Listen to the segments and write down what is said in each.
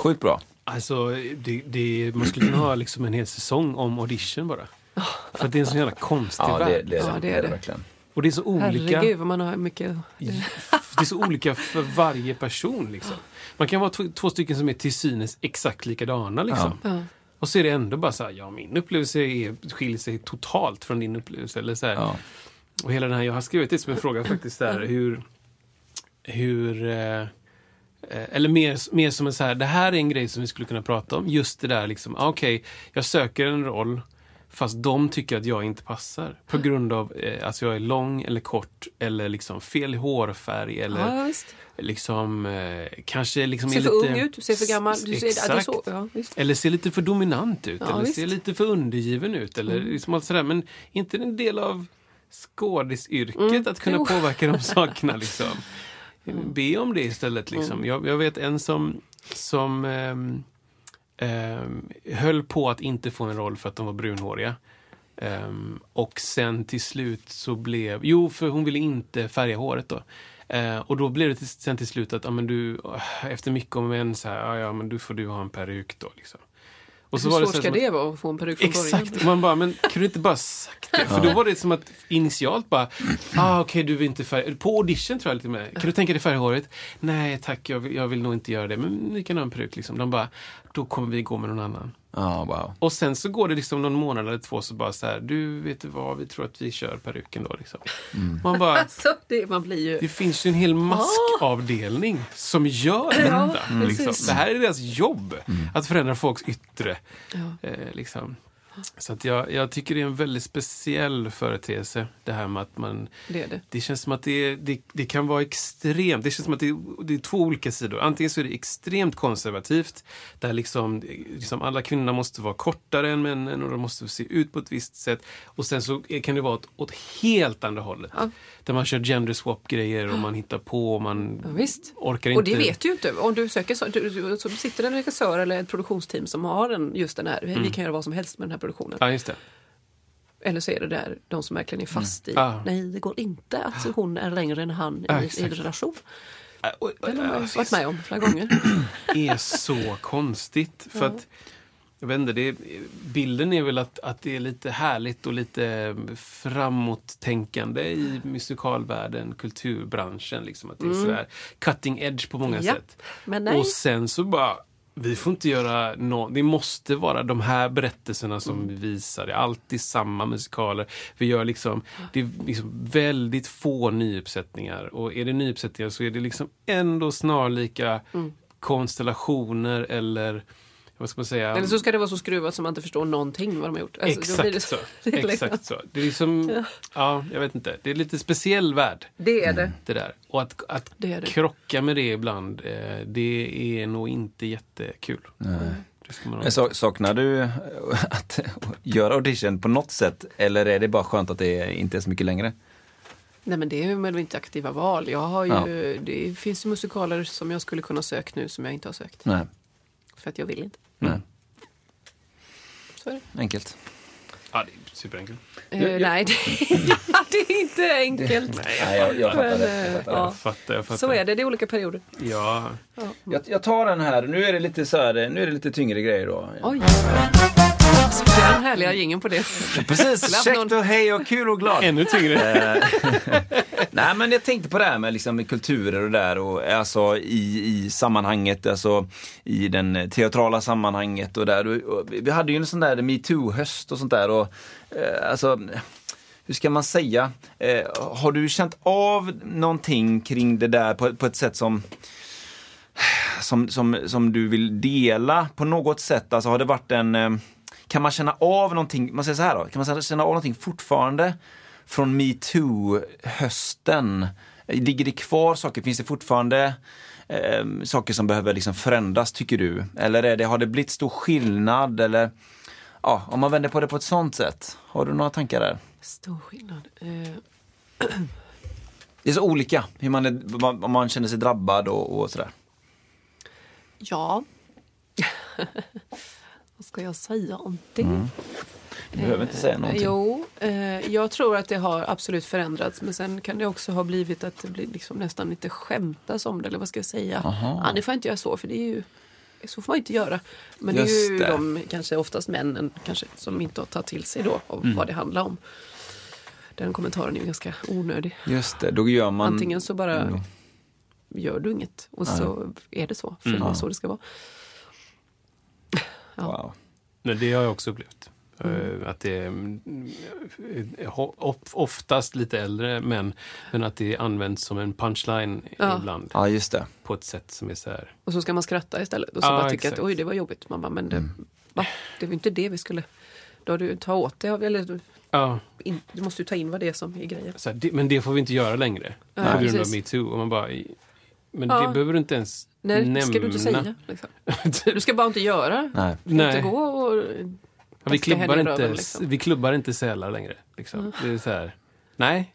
Sjukt bra. Alltså, det, det, man skulle kunna ha liksom en hel säsong om audition bara. För att det är en så jävla konstig Ja, det, värld. det, är Ja, det, det är det. verkligen. Och det är så olika. Herregud vad man har mycket... Det är så olika för varje person. Liksom. Man kan vara två, stycken som är till synes exakt likadana. Liksom. Ja. Och så är det ändå bara så här, ja min upplevelse är, skiljer sig totalt från din upplevelse. Eller så här. Ja. Och hela den här, jag har skrivit det som en fråga faktiskt där, hur, hur eh, eller mer, mer som en så här, det här är en grej som vi skulle kunna prata om. Just det där liksom, ah, okej, jag söker en roll fast de tycker att jag inte passar. På grund av eh, att jag är lång eller kort eller liksom fel hårfärg eller Ja, liksom eh, kanske liksom ser för lite... ung ut, ser för gammal. Du ser, Exakt. så, ja. Eller ser lite för dominant ut, Ja, eller visst. ser lite för undergiven ut. Eller Mm. liksom allt sådär. Men inte en del av skådisyrket Mm, att kunna jo. påverka de sakerna. Liksom. Be om det istället. Liksom. Mm. Jag, jag vet en som, som ehm, ehm, höll på att inte få en roll för att de var brunhåriga. Ehm, och sen till slut så blev... Jo, för hon ville inte färga håret då. Eh, och då blev det till, sen till slut att ja, men du, efter mycket om men så här, ja, ja men du får du ha en peruk då. Liksom. Och Hur var det svårt så ska det vara att få en peruk från början? Exakt, man bara, men kan du inte bara sagt det? För då var det som att initialt bara, ah, okej du vill inte färga, på audition tror jag lite med, kan du tänka dig färga håret? Nej tack, jag vill, jag vill nog inte göra det, men ni kan ha en peruk liksom. De bara, då kommer vi gå med någon annan. Ja, wow. Och sen så går det liksom någon månad eller två så bara så här, du vet du vad, vi tror att vi kör peruken då liksom. Man bara, Alltså, det, man blir ju... det finns ju en hel maskavdelning som gör detta. Ja, liksom. precis. Det här är deras jobb, att förändra folks yttre. Ja. Eh, liksom. Så att jag, jag tycker det är en väldigt speciell företeelse, det här med att man... Det det. Det känns som att det, det, det kan vara extremt. Det känns som att det, är två olika sidor. Antingen så är det extremt konservativt, där liksom, liksom alla kvinnorna måste vara kortare än männen och de måste se ut på ett visst sätt. Och sen så kan det vara åt, åt helt andra hållet. Ja. Där man kör gender swap-grejer och man hittar på och man Ja, visst. orkar inte... Och det vet du ju inte. Om du söker så, du, så sitter en regissör eller ett produktionsteam som har en, just den här, vi kan göra vad som helst med den här produktionen. Ja, just det. Eller så är det där de som verkligen är fast i, Ja. nej det går inte att hon är längre än han Ja, i, i relation. Och- Den har man ju varit med om flera gånger. är så konstigt. För att, jag vet inte, det bilden är väl att, att det är lite härligt och lite framåttänkande i musikalvärlden, kulturbranschen. Liksom, att det är sådär cutting edge på många Mm. Ja, sätt. Och sen så bara, vi får inte göra nå Det måste vara de här berättelserna som Mm. vi visar. Det är alltid samma musikaler. Vi gör liksom, det är liksom väldigt få nyuppsättningar. Och är det nyuppsättningar så är det liksom ändå snarlika Mm. konstellationer eller vad ska man säga? Eller så ska det vara så skruvat som man inte förstår någonting vad de har gjort. Alltså, Exakt blir det så. det är Exakt så. Det är liksom, ja, jag vet inte. Det är lite speciell värld. Det är det. Det där. Och att, att Det det. krocka med det ibland, eh, det är nog inte jättekul. Det ska man nog Men så, saknar du eh, att göra audition på något sätt? Eller är det bara skönt att det inte är så mycket längre? Nej men det är väl inte aktiva val. Jag har ju, Ja. Det finns ju musikaler som jag skulle kunna sökt nu som jag inte har sökt. Nej, För att jag vill inte. Nej. Så är det. enkelt. Ja, det är superenkelt. Eh, Nej, det, det är inte enkelt. Nej, jag, jag fattar Men, det. Jag eh, fattar ja. Jag fattar, jag fattar. Så är det, det är olika perioder. Ja. det. Jag, jag tar den här. Nu är det lite så här, nu är det lite tyngre grejer då. Oj! Så den härliga jingeln på det. Precis, käckt och hej och kul och glad. Ännu tyngre. Nej men jag tänkte på det här med, liksom, med kulturer och där och alltså i, i sammanhanget, alltså i den teatrala sammanhanget och där. Och, och, vi hade ju en sån där metoo-höst och sånt där och eh, alltså hur ska man säga? Eh, har du känt av någonting kring det där på, på ett sätt som som, som, som du vill dela på något sätt? Alltså har det varit en... Eh, kan man känna av någonting, man säger så här då, kan man känna av någonting fortfarande från metoo-hösten? Ligger det kvar saker? Finns det fortfarande eh, saker som behöver liksom förändras, tycker du? Eller är det, har det blivit stor skillnad? Eller ja, om man vänder på det på ett sånt sätt, har du några tankar där? Stor skillnad. Eh, Det är så olika, hur man är, om man känner sig drabbad och, och sådär. ja. Vad ska jag säga om det? Du behöver inte säga någonting. Jo, eh, jag tror att det har absolut förändrats men sen kan det också ha blivit att det blir liksom nästan lite skämtas om det eller vad ska jag säga. Ja, det får jag inte göra så för det är ju så får man inte göra. Men det är Just ju det. de, kanske oftast männen kanske, som inte har tagit till sig då av Mm. vad det handlar om. Den kommentaren är ju ganska onödig. Just det, då gör man... Antingen så bara Mm. gör du inget och så är det så. För det är så det ska vara. Wow. Nej, det har jag också upplevt. Eh, Att det är mm, eh, oftast lite äldre män, men att det används som en punchline Ja. ibland. Ja, just det. På ett sätt som är så här... Och så ska man skratta istället. Och så Ja, bara tycka exakt. att oj det var jobbigt. Man bara, men det, Mm. va? det var ju inte det vi skulle... Då har du ta åt det. Eller, du- Ja, in, du måste ju ta in vad det är som är grejen. så här, det, men det får vi inte göra längre. Ja, på grund av metoo. Och man bara, men Ja. det behöver du inte ens Nej, det ska du inte säga. Liksom. Du ska bara inte göra. Nej. Du ska Nej. inte gå och... Ja, vi, klubbar inte, röven, liksom. vi klubbar inte sälar längre. Liksom. Det är så här, nej,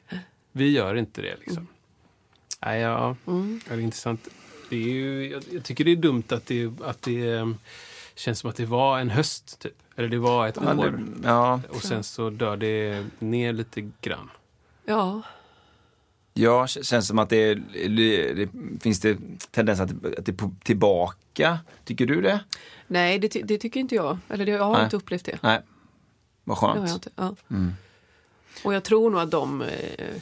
vi gör inte det. Liksom. Nej, ja, Mm. ja, det är intressant. Det är ju, jag, jag tycker det är dumt att det, att det um, känns som att det var en höst, typ. Eller det var ett Ja, år. det, ja, Och sen så dör det ner lite grann. Ja, ja, känns som att det, det, det finns det tendens att, att det är tillbaka. Tycker du det? nej det, ty- det tycker inte jag. Eller det, jag har Nej. inte upplevt det. Nej. Vad har jag skönt. inte. Ja. Mm. Och jag tror nog att de eh,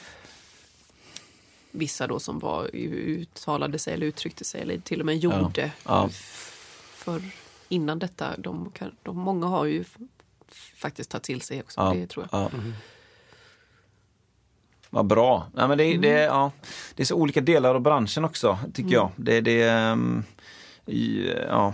vissa då som var uttalade sig eller uttryckte sig eller till och med gjorde Ja. för innan detta. De, kan, de, många har ju faktiskt tagit till sig också. Ja. Det tror jag. Ja. Vad bra. Nej, men det, det, ja, det är så olika delar av branschen också, tycker jag. Det, det, i, ja.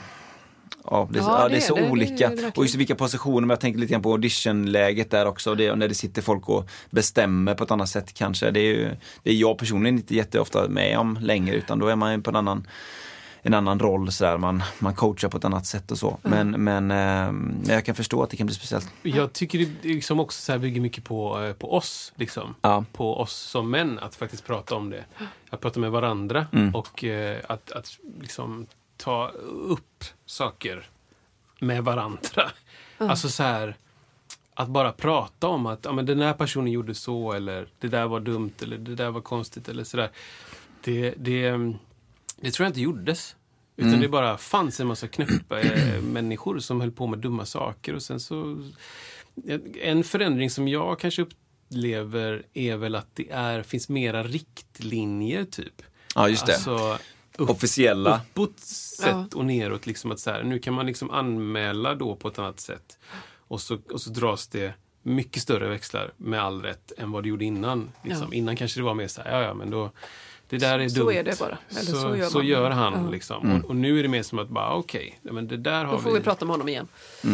Ja, det, Ja, det det är så det. Olika. det och just vilka positioner, men jag tänker lite grann på auditionläget där också. Det, när det sitter folk och bestämmer på ett annat sätt kanske. Det är, ju, det är jag personligen inte jätteofta med om längre, utan då är man ju på en annan en annan roll så där. Man, man coachar på ett annat sätt och så. Men, men ehm, jag kan förstå att det kan bli speciellt. Jag tycker det liksom också så här bygger mycket på, eh, på oss. Liksom. Ja. På oss som män, att faktiskt prata om det. Att prata med varandra Mm. och eh, att, att liksom ta upp saker med varandra. Alltså så här, att bara prata om att ja, men den här personen gjorde så eller det där var dumt eller det där var konstigt eller sådär. Det, det, det tror jag inte gjordes. Utan Mm. det bara fanns en massa knäppa eh, människor som höll på med dumma saker och sen så... En förändring som jag kanske upplever är väl att det är, finns mera riktlinjer typ. Ja, just det. Alltså, upp, Officiella. uppåt sätt Ja. och neråt. Liksom att så här, nu kan man liksom anmäla då på ett annat sätt. Och så, och så dras det mycket större växlar med all rätt än vad det gjorde innan. Liksom. Ja. Innan kanske det var mer så här, ja ja men då det där är Så dumt. är det bara. Eller så, så gör så gör han. Ja. Liksom. Mm. Och, och nu är det mer som att bara okej, men det där har Då får vi prata med honom igen.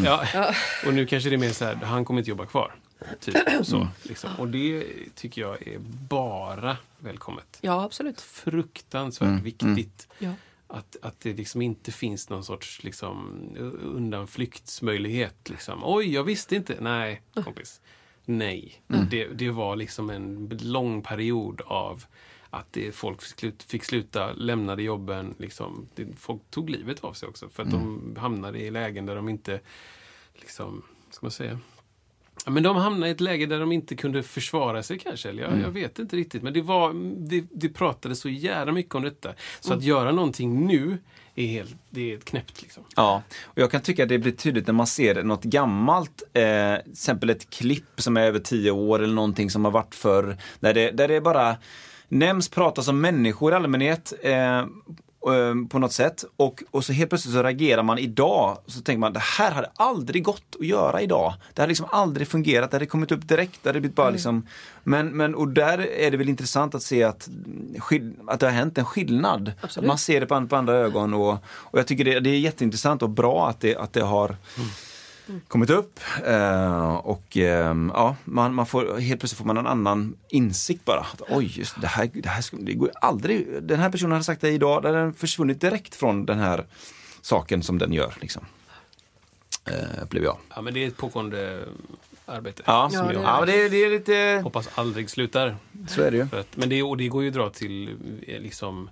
Ja. Ja. Och nu kanske det är mer så här, han kommer inte jobba kvar. Typ så. Mm. Liksom. Och det tycker jag är bara välkommet. Ja, absolut. Fruktansvärt Mm, viktigt. Ja. Att, att det liksom inte finns någon sorts liksom, undanflyktsmöjlighet. Liksom. Oj, jag visste inte. Nej, kompis. Nej. Det, det var liksom en lång period av att det, folk fick, slut, fick sluta, lämnade jobben. Liksom, det, folk tog livet av sig också för att de hamnade i lägen där de inte, liksom, ska man säga, Ja, men de hamnade i ett läge där de inte kunde försvara sig kanske. Eller jag, jag vet inte riktigt. Men det, var, det, det pratades så jävla mycket om detta. Så att göra någonting nu är helt, det är knäppt liksom. Ja, och jag kan tycka att det blir tydligt när man ser något gammalt, eh, till exempel ett klipp som är över tio år eller någonting som har varit förr, där det, där det bara nämns, pratas om människor i allmänhet. Eh, eh, på något sätt. Och, och så helt plötsligt så reagerar man idag. Så tänker man, det här hade aldrig gått att göra idag. Det hade liksom aldrig fungerat. Det hade kommit upp direkt. Det hade blivit bara liksom, men, men, och där är det väl intressant att se att, att det har hänt en skillnad. Att man ser det på, på andra ögon. Och, och jag tycker det, det är jätteintressant och bra att det, att det har kommit upp. Eh, och eh, ja, man, man får, helt plötsligt får man en annan insikt bara. Att, Oj, just det här, det här det går aldrig. Den här personen hade sagt det idag, där den försvunnit direkt från den här saken som den gör. Liksom. Eh, upplever jag. Ja, men det är ett pågående arbete. Ja, som Ja, det jag är ja men det, det är lite... hoppas aldrig slutar. Så är det ju. För att, men det, och det går ju att dra till eh, liksom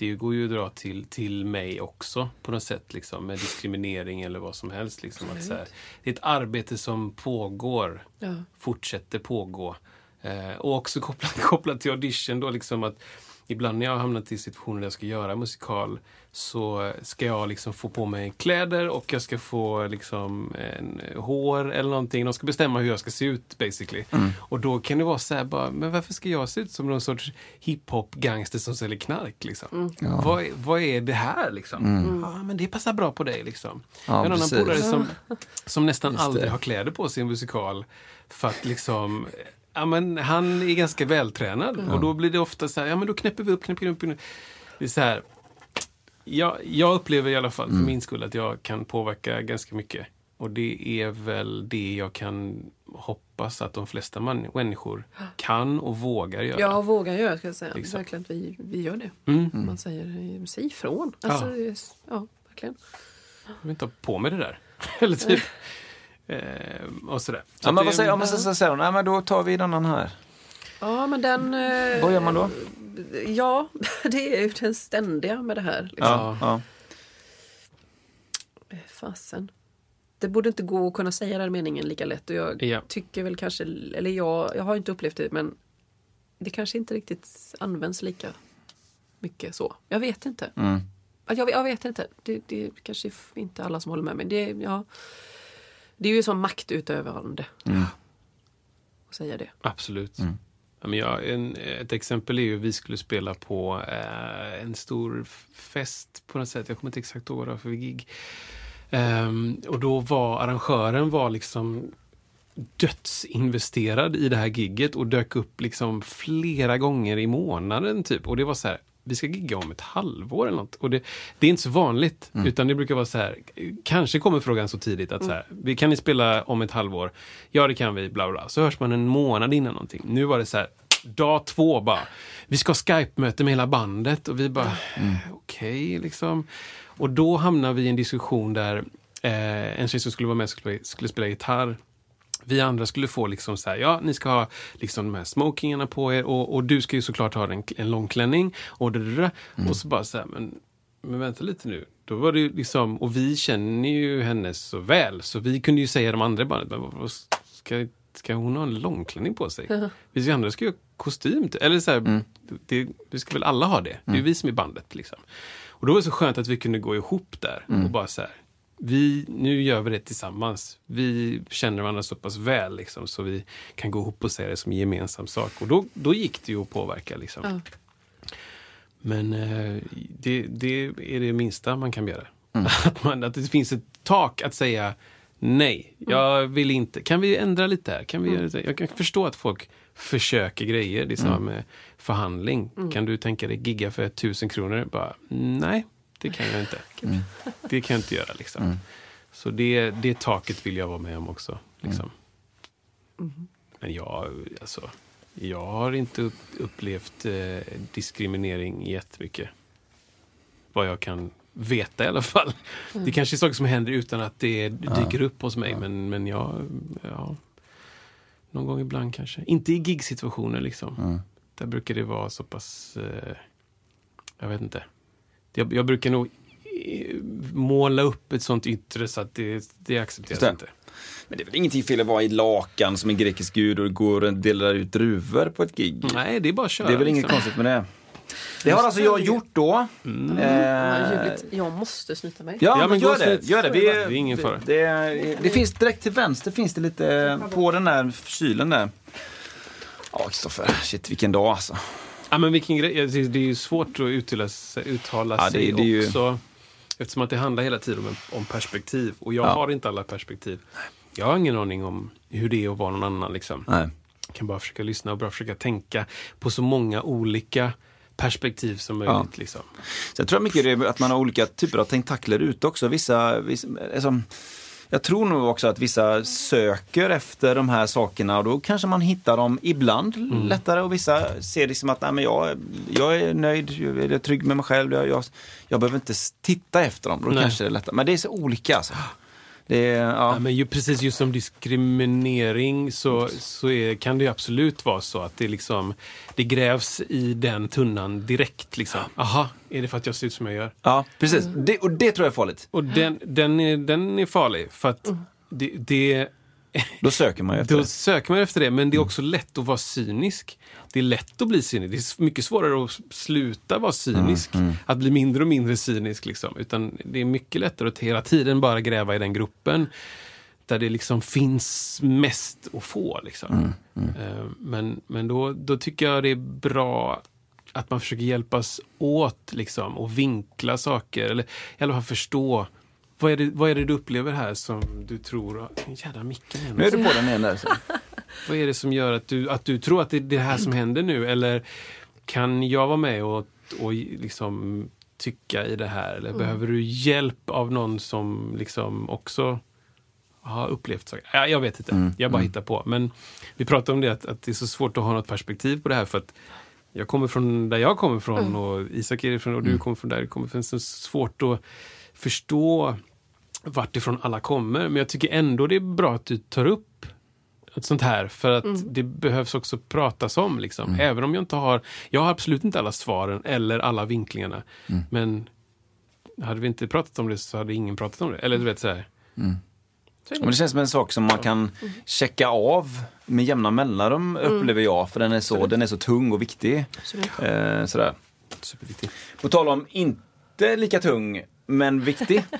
det går ju att dra till, till mig också på något sätt, liksom, med diskriminering eller vad som helst. Liksom, att, så här, det är ett arbete som pågår, Ja. fortsätter pågå. Eh, och också kopplat, kopplat till audition då, liksom att ibland när jag har hamnat i situationer där jag ska göra musikal så ska jag liksom få på mig kläder och jag ska få liksom en hår eller någonting. De ska bestämma hur jag ska se ut basically. Och då kan det vara så här bara, men varför ska jag se ut som någon sorts hiphop-gangster som säljer knark? Liksom? Vad, är- vad är det här liksom? Ja, men det passar bra på dig liksom. Ja, jag har en annan polare som, som nästan Just aldrig det. har kläder på sig i en musikal. För att liksom Ja, men han är ganska vältränad och då blir det ofta så här, ja men då knäpper vi upp, knäpper upp. knäpper- Det är så här, jag, jag upplever i alla fall för min skull att jag kan påverka ganska mycket. Och det är väl det jag kan hoppas att de flesta man, människor kan och vågar göra. Ja, våga göra ska jag säga. Liksom. Verkligen att vi, vi gör det. Mm. Man säger, säg ifrån. Alltså, ja. verkligen. Jag vill inte ha på mig det där. Eller typ. Eh, och sådär. Så Ja, men vad säger, så, så säger hon, nej men då tar vi en annan här. Ja, men den... eh, Vad gör man då? Ja, det är ju den ständiga med det här. Liksom. Ja, ja. Fasen. Det borde inte gå att kunna säga den meningen lika lätt. Och jag Ja. tycker väl kanske, eller jag, jag har inte upplevt det, men det kanske inte riktigt används lika mycket så. Jag vet inte. Mm. Ja, Jag, jag vet inte. Det, det är kanske inte alla som håller med mig. Det, ja, det är ju som maktutövande. Att säga det. Absolut. Ja, men jag, en, ett exempel är ju vi skulle spela på eh, en stor fest på något sätt. Jag kommer inte exakt ihåg vad det var för gig. Ehm, och då var arrangören var liksom dödsinvesterad i det här gigget och dök upp liksom flera gånger i månaden typ. Och det var så här, vi ska gigga om ett halvår eller något. Och det, det är inte så vanligt, utan det brukar vara så här, kanske kommer frågan så tidigt att så här, vi kan ni spela om ett halvår? Ja, det kan vi, bla bla. Så hörs man en månad innan någonting. Nu var det så här, dag två bara, vi ska ha Skype-möte med hela bandet och vi bara, okej liksom. Och då hamnar vi i en diskussion där eh, en tjej som skulle vara med skulle, skulle spela gitarr vi andra skulle få liksom så här, ja ni ska ha liksom de här smokingarna på er och, och du ska ju såklart ha en, en lång klänning och, det. och så bara så här, men, men vänta lite nu. Då var det ju liksom, och vi känner ju henne så väl så vi kunde ju säga de andra bara, men vad, vad ska, ska hon ha en långklänning på sig? Vi andra ska ju ha kostym. till- Eller så här, det, vi ska väl alla ha det. Det är ju vi som är bandet. Liksom. Och då var det så skönt att vi kunde gå ihop där och bara så här, vi, nu gör vi det tillsammans. Vi känner varandra så pass väl liksom, så vi kan gå ihop och säga det som gemensam sak. Och då, då gick det ju att påverka. Liksom. Ja. Men eh, det, det är det minsta man kan göra. Att, man, att det finns ett tak att säga nej, jag vill inte. Kan vi ändra lite här? Kan vi göra lite? Jag kan förstå att folk försöker grejer. Det är samma med förhandling. Kan du tänka dig gigga för tusen kronor? Bara, nej, det kan jag inte. Det kan jag inte göra. Liksom. Så det, det taket vill jag vara med om också. Liksom. Men jag, alltså, jag har inte upp, upplevt eh, diskriminering jättemycket. Vad jag kan veta i alla fall. Det kanske är saker som händer utan att det dyker upp hos mig. Men, men jag, ja, någon gång ibland kanske. Inte i gigsituationer liksom. Där brukar det vara så pass, eh, jag vet inte. Jag, jag brukar nog eh, måla upp ett sånt yttre så att det, det accepteras det. inte. Men det är väl ingenting fel att vara i lakan som en grekisk gud och går och delar ut druvor på ett gig. Nej, det är bara att köra. Det är väl inget liksom. konstigt med det. Det har alltså jag gjort då. Mm. Eh. Jag måste snyta mig. Ja, Ja, men gör det. Gör det. Vi, Det är ingen fara. Det, det, det finns direkt till vänster finns det lite på den där kylen där. Ja, Kristoffer. Shit, vilken dag alltså. Ja, men vilken grej. Det är ju svårt att uttala, sig- uttala Ja, det- sig det ju- också. Eftersom att det handlar hela tiden om, om perspektiv. Och jag Ja. har inte alla perspektiv. Jag har ingen aning om hur det är att vara någon annan. Liksom. Nej. Jag kan bara försöka lyssna och bara försöka tänka på så många olika perspektiv som möjligt. Liksom. Så jag tror mycket det är att man har olika typer av tentakler ute också. Vissa, vissa alltså, jag tror nog också att vissa söker efter de här sakerna och då kanske man hittar dem ibland Mm. lättare och vissa ser liksom att Nej, men jag, jag är nöjd, jag är trygg med mig själv, jag, jag, jag behöver inte titta efter dem. Då Nej. kanske det är lättare. Men det är så olika alltså. Det är, ja. Ja, men ju, precis just som diskriminering så, så är, kan det ju absolut vara så att det, liksom, det grävs i den tunnan direkt. Liksom. Aha, är det för att jag ser ut som jag gör? ja, precis. Det, och det tror jag är farligt. Och den, den, är, den är farlig. För att det, det, Då söker man efter då det. söker man efter det, men det är också lätt att vara cynisk. Det är lätt att bli cynisk. Det är mycket svårare att sluta vara cynisk. Att bli mindre och mindre cynisk. Liksom. Utan det är mycket lättare att hela tiden bara gräva i den gruppen där det liksom finns mest att få. Liksom. Eh, Men, men då, då tycker jag det är bra att man försöker hjälpas åt liksom, och vinkla saker. Eller i alla fall förstå. Vad är, det, vad är det du upplever här som du tror... Jädra micken igen. Nu är du på den igen där. Så. Vad är det som gör att du, att du tror att det är det här som händer nu? Eller kan jag vara med och, och liksom tycka i det här? Eller behöver du hjälp av någon som liksom också har upplevt saker? Ja, jag vet inte, jag bara hittar på. Men vi pratade om det, att, att det är så svårt att ha något perspektiv på det här. för att jag kommer från där jag kommer ifrån och Isak är ifrån och du kommer från där du kommer ifrån. Så det är svårt att förstå vart ifrån alla kommer. Men jag tycker ändå det är bra att du tar upp ett sånt här för att det behövs också pratas om. Liksom. Även om jag inte har, jag har absolut inte alla svaren eller alla vinklingarna. Men hade vi inte pratat om det så hade ingen pratat om det. Eller du vet så här. Men det känns som en sak som man kan checka av med jämna mellanrum upplever jag. För den är så, den är så tung och viktig. Absolut. Eh, sådär. Superviktigt. På tal om inte lika tung, men viktig.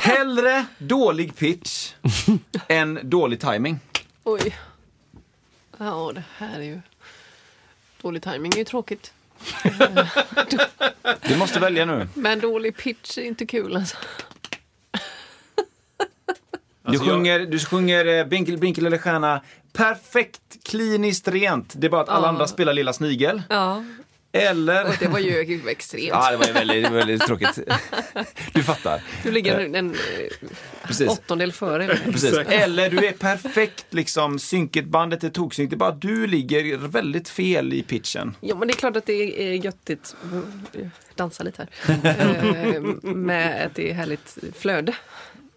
Hellre dålig pitch än dålig timing. Oj. Ja, det här är ju... Dålig timing är ju tråkigt. Du måste välja nu. Men dålig pitch är inte kul alltså. Du Alltså, jag- sjunger, du sjunger eh, Binkel, Binkel eller stjärna perfekt, kliniskt rent. Det är bara att alla Ja. andra spelar Lilla Snigel. Ja, Eller... och det var ju extremt. Ja, det var ju väldigt, väldigt tråkigt. Du fattar. Du ligger en, en eh, Precis. åttondel före. Precis. Eller du är perfekt, liksom, synket, bandet är toksynkt. Det är bara du ligger väldigt fel i pitchen. Ja, men det är klart att det är göttigt. Jag dansar lite här. Eh, Med att det är härligt flöde.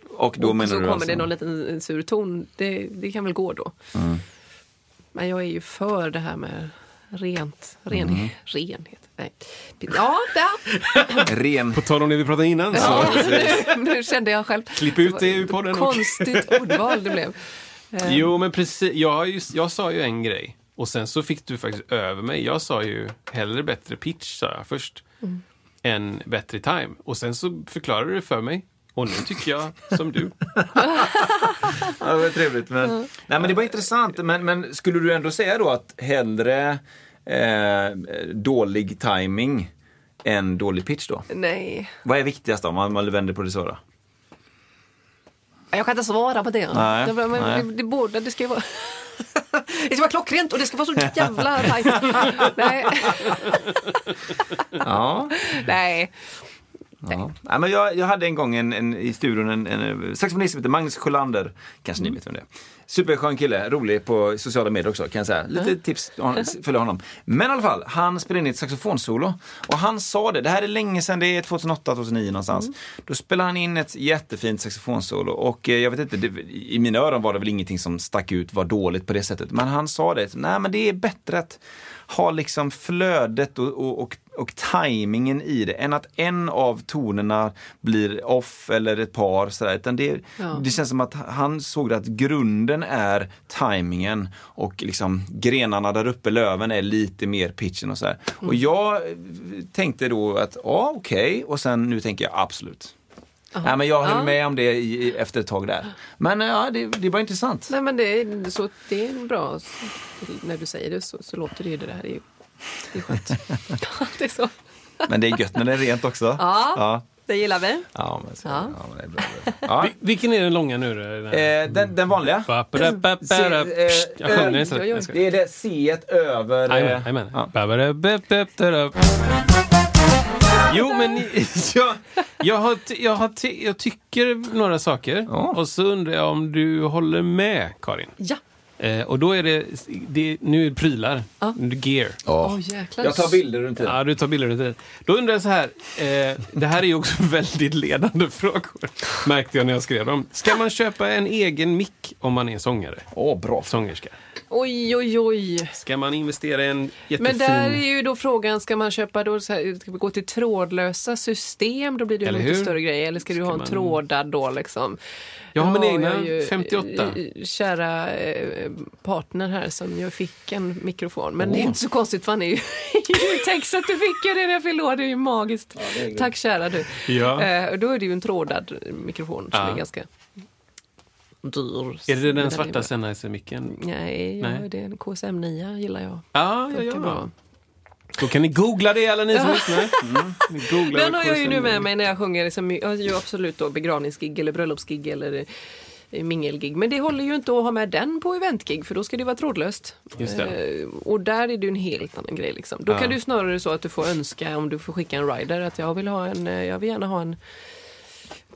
Och då och menar så du kommer alltså... det någon liten sur ton. Det, det kan väl gå då. Men jag är ju för det här med rent, ren, renhet. Nej. Ja, där. Ren... På tal om det vi pratade innan så Ja, nu, nu kände jag själv. klipp ut det ur podden. och- Konstigt ordval det blev. Jo, men precis. Jag, har ju, jag sa ju en grej och sen så fick du faktiskt över mig. Jag sa ju hellre bättre pitch, sa jag först, än bättre time. Och sen så förklarade du det för mig. Och nu tycker jag som du. Ja, det var trevligt. Men, nej, men det var intressant. Men, men skulle du ändå säga då att hellre eh, dålig timing än dålig pitch då? Nej, Vad är viktigast om man, man vänder på det så då? jag kan inte svara på det. Nej, det, men, nej. det, det, borde, det ska ju vara... det ska vara klockrent och det ska vara så jävla tajt. Nej. Ja. Nej. Ja. Nej, men jag, jag hade en gång en, en, i studion en, en saxofonist som heter Magnus Sjölander. Kanske ni vet vem det är. Superskön kille, rolig på sociala medier också kan jag säga. Lite tips, följa honom. Men i alla fall, han spelade in ett saxofonsolo. Och han sa det, det här är länge sedan, det är 2008, 2009 någonstans. Då spelade han in ett jättefint saxofonsolo och eh, jag vet inte, det, i mina öron var det väl ingenting som stack ut, var dåligt på det sättet. Men han sa det, nej men det är bättre att ha liksom flödet och, och, och, och tajmingen i det än att en av tonerna blir off eller ett par. Sådär. Utan det, Ja. det känns som att han såg att grunden är tajmingen och liksom grenarna där uppe, löven, är lite mer pitchen och sådär. Och jag tänkte då att ja, okej, och sen nu tänker jag absolut. Nej, men jag höll Ja. med om det i, i- efter ett tag där. Men eh, ja, det, det var intressant. Nej men det är, så, det är bra. När du säger det så, så låter det ju det. Det är, det är skönt. det är så. Men det är gött när det är rent också. Ja. Ja, Det gillar vi. ja, men, så, Ja. ja. men det är bra. är. Ja. Vi- Vilken är den långa nu då? Den här- Eh, den, den vanliga. Eh, Psst, Jag sjunger den istället. Det är det C över... Jajamän. Jo, men jag, jag, har, jag, har, jag tycker några saker. Ja. Och så undrar jag om du håller med, Karin. Ja. Eh, och då är det, det nu är det prylar. Ja. Det Gear. Ja. Jäklar. Jag tar bilder runt tiden. Ja, du tar bilder runt det. Då undrar jag så här. Eh, det här är ju också väldigt ledande frågor. Märkte jag när jag skrev dem. Ska man köpa en egen mick om man är sångare? Åh, bra. Sångerska. Oj, oj, oj. Ska man investera i en jättefin... Men där är ju då frågan, ska man köpa då så här, ska vi gå till trådlösa system? Då blir det ju Eller en lite större grej. Eller ska, du Ska ha en man- trådad då liksom? Jag har min egna jag ju, 58. eh, Kära eh, partner här som jag fick en mikrofon. Men det är inte så konstigt för han är ju ljudtext så att du fick ju det när jag fyllde år. Det är ju magiskt. Tack kära du. Ja. Eh, och då är det ju en trådad mikrofon som Ja. är ganska dyr. Är det den svarta. Sennheiser-micken? Nej, ja, Nej. det är en KSM 9 gillar jag. Ja, ja, ja. bra. Då kan ni googla det alla ni som lyssnar. Mm. Den har jag ju nu med mig när jag sjunger. Liksom, jag har ju absolut då begravningsgig eller bröllopsgig eller eh, mingelgig. Men det håller ju inte att ha med den på eventgig för då ska det vara trådlöst. Det. Eh, och där är det ju en helt annan grej. Liksom. Då Ja. kan du snarare så att du får önska om du får skicka en rider att jag vill ha en, eh, jag vill gärna ha en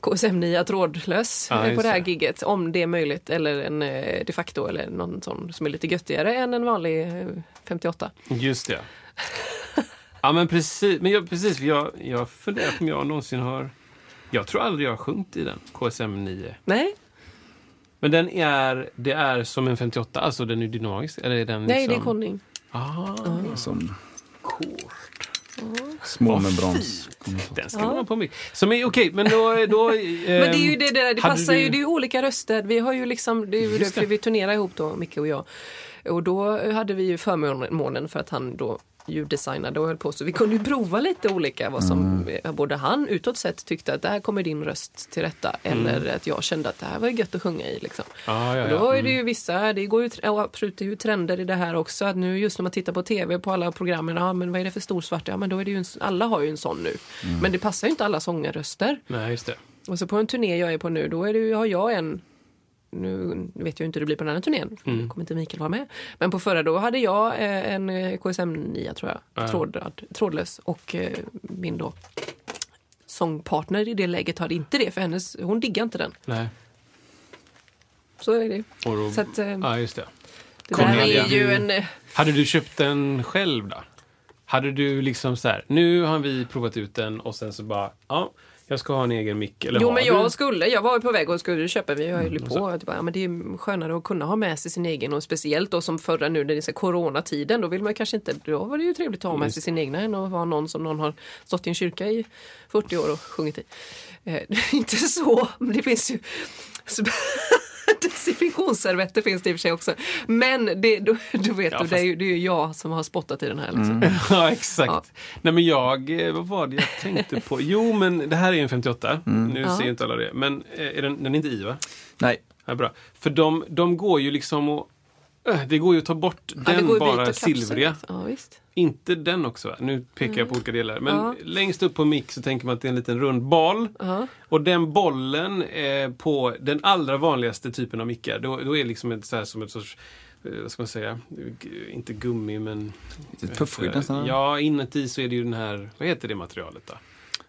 KSM 9 trådlös Ja, eh, på det här det. gigget om det är möjligt. Eller en eh, de facto eller någon sån som är lite göttigare än en vanlig eh, 58. Just det. Ja, men precis. Men jag, precis jag, jag funderar på om jag någonsin har... Jag tror aldrig jag har sjungit i den, KSM 9. Nej, Men den är, det är som en 58, alltså den är dynamisk? Eller är den nej det är liksom... konning. Ah, Som kort. Småmembrans. Den ska man ha på mycket. Som är okej, men då... då Men det är ju det där, det hade passar du- ju, det är ju olika röster. Vi har ju liksom, det är ju därför det. vi turnerar ihop då, Micke och jag. Och då hade vi ju förmånen för att han då ljuddesignade och höll på så vi kunde ju prova lite olika vad som eh, både han utåt sett tyckte att där kommer din röst till rätta eller att jag kände att det här var gött att sjunga i liksom. Ja, ja, ja. då är det ju vissa, det går ju ja, absolut det är ju trender i det här också. Att nu just när man tittar på tv på alla programmen, ja men vad är det för storsvart? Ja men då är det ju en, alla har ju en sån nu. Men det passar ju inte alla sångarröster. Nej, just det. Och så på en turné jag är på nu, då är det, ju- har jag en nu vet jag inte hur det blir på den här turnén, Mm. kommer inte Mikael vara med. Men på förra då hade jag eh, en eh, KSM 9 tror jag, Ja. trådad, trådlös och eh, min då sångpartner i det läget hade inte det för hennes, hon diggar inte den. Nej. Så är det. Då, Så att, ja, just det. Det där är ju en... Hade du köpt den själv då? Hade du liksom så här, nu har vi provat ut den och sen så bara, ja, jag ska ha en egen mick. Eller Jo men du? jag skulle, jag var på väg och skulle köpa, vi höll ju Mm, på. Att bara, ja, men det är skönare att kunna ha med sig sin egen och speciellt då som förra nu när det är så coronatiden, då vill man kanske inte, då var det ju trevligt att ha med sig sin egna än att vara någon som någon har stått i en kyrka i 40 år och sjungit i. Eh, inte så, men det finns ju Desinfektionsservetter finns det i och för sig också. Men det, då, då vet Ja, du, det är, fast- ju, det är ju jag som har spottat i den här. Liksom. Ja, exakt. Ja. Nej, men jag, eh, vad var det jag tänkte på? Jo, men det här är en 58. Nu Ja. ser inte alla det. Men eh, är den, den är inte i, va? Nej. Ja, bra. För de, de går ju liksom att... äh, Det går ju att ta bort Ja, den bara silvriga. Ja, visst. Inte den också? Nu pekar jag på olika delar. Men Ja. längst upp på mick så tänker man att det är en liten rund boll. Ja. Och den bollen på den allra vanligaste typen av mickar, då, då är liksom ett, så här, som ett sorts eh, vad ska man säga? Inte gummi, men... Lite puffskydd nästan. Ja, inuti så är det ju den här... Vad heter det materialet då?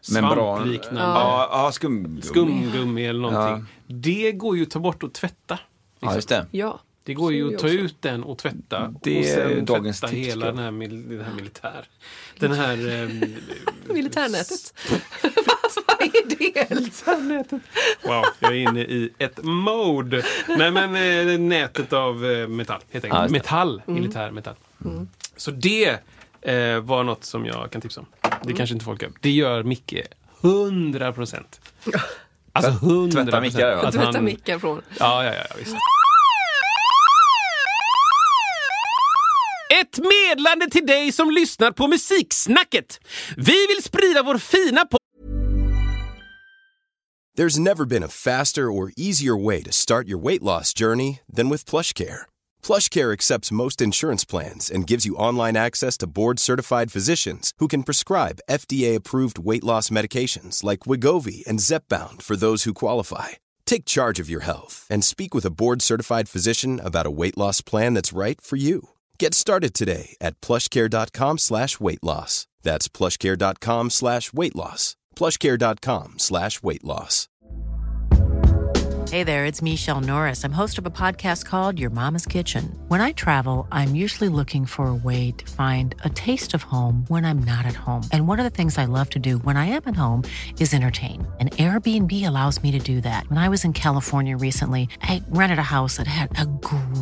Svampliknande. Ja, ja skumgummi. Skumgummi eller någonting. Det går ju att ta bort och tvätta. Ja, just det. Ja. Det går ju att ta ut den och tvätta. Det och sen dagens tvätta tips, hela den här, mil, den här militär... Den här... ehm, Militärnätet. Vad är det? Militärnätet. Wow, jag är inne i ett mode. Nej men eh, nätet av eh, metall, helt enkelt. det. metall, militär metall. Så det eh, var något som jag kan tipsa om. Det kanske inte folk gör. Det gör Micke 100 procent. Alltså 100 Tvätta mickar, Tvätta mickar från. Ja, ja, ja, visst. Ett medlande till dig som lyssnar på Musiksnacket. Vi vill sprida vår fina There's never been a faster or easier way to start your weight loss journey than with PlushCare. PlushCare accepts most insurance plans and gives you online access to board-certified physicians who can prescribe FDA-approved weight loss medications like Wigovi and Zepbound for those who qualify. Take charge of your health and speak with a board-certified physician about a weight loss plan that's right for you. Get started today at plushcare.com slash weight loss. That's plushcare.com slash weight loss. plushcare.com slash weight loss. Hey there, it's Michelle Norris. I'm host of a podcast called Your Mama's Kitchen. When I travel, I'm usually looking for a way to find a taste of home when I'm not at home. And one of the things I love to do when I am at home is entertain. And Airbnb allows me to do that. When I was in California recently, I rented a house that had a great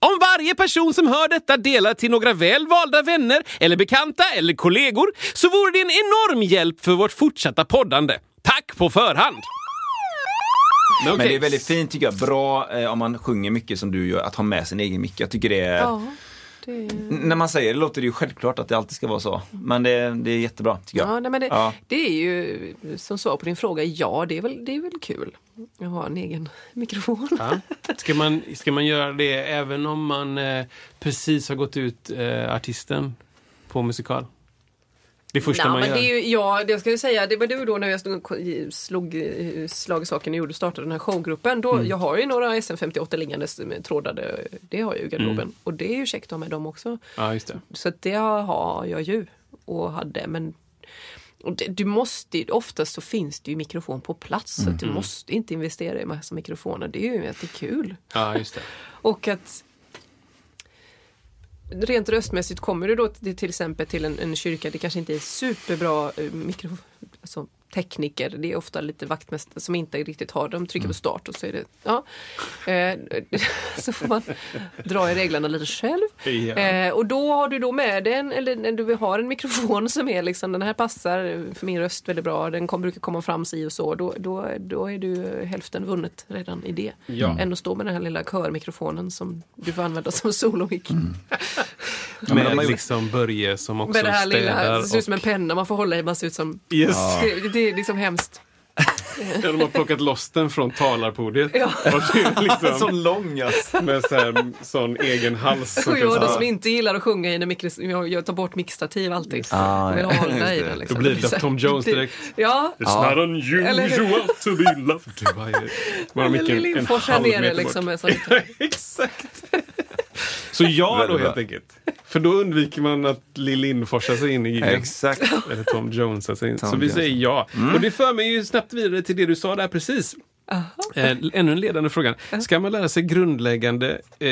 Om varje person som hör detta delar till några väl valda vänner eller bekanta eller kollegor så vore det en enorm hjälp för vårt fortsatta poddande. Tack på förhand! Men, Men okej. det är väldigt fint tycker jag. Bra eh, om man sjunger mycket som du gör, att ha med sin egen mick. Jag tycker det är... N- När man säger det låter det ju självklart att det alltid ska vara så. Men det, det är jättebra tycker jag. Ja, nej, men det, Ja. det är ju som svar på din fråga, ja det är väl, det är väl kul att ha en egen mikrofon. Ja. Ska, man, ska man göra det även om man eh, precis har gått ut eh, artisten på musikal? Det första Nej, man men gör? det är ju, ja, det ska jag säga, det var du då när jag slog, slog eh, slag i saken och gjorde, startade den här showgruppen. Då, Mm. Jag har ju några SM58 liggandes trådade, det har jag ju i garderoben. Mm. Och det är ju käckt med dem också. Ja, just det. Så att det har jag ju och hade. Men och det, du måste, oftast så finns det ju mikrofon på plats. Så Mm. att du måste inte investera i massa mikrofoner. Det är ju att det är kul. Ja, just det. Och att rent röstmässigt kommer du då till, till exempel till en, en kyrka, det kanske inte är superbra eh, mikro, alltså, tekniker, det är ofta lite vaktmästare som inte riktigt har, de trycker på start och så är det, ja. Eh, så får man dra i reglerna lite själv. Ja. Eh, och då har du då med den, eller när du har en mikrofon som är liksom, den här passar för min röst väldigt bra, den kom, brukar komma fram si och så, då, då, då är du hälften vunnet redan i det. Ja. Än att stå med den här lilla körmikrofonen som du får använda som solomick. men de Med liksom Börje som också Med det här lilla, städar. det ser ut som en penna man får hålla i, man ser ut som... Yes. Det, det är liksom hemskt. Ja, de har plockat loss den från talarpodiet. Ja. Det liksom, Så lång alltså. med så här, sån egen hals. som Och jag då som inte gillar att sjunga i när mikros, jag, tar bort mickstativ alltid. Ah, jag vill ja. hålla i det. den. Liksom. Då blir det Tom Jones direkt. Ja, It's not Eller hur? unusual to be loved. Du bara, micken en här halv meter bort. liksom. Exakt. Så ja då helt enkelt. För då undviker man att Lill Lindforsar sig in i gigen. Exakt. Eller Tom Jonesar sig in. Tom Så vi Jones. säger ja. Och det för mig ju snabbt vidare till det du sa där precis. Eh, ännu en ledande fråga. Ska man lära sig grundläggande eh,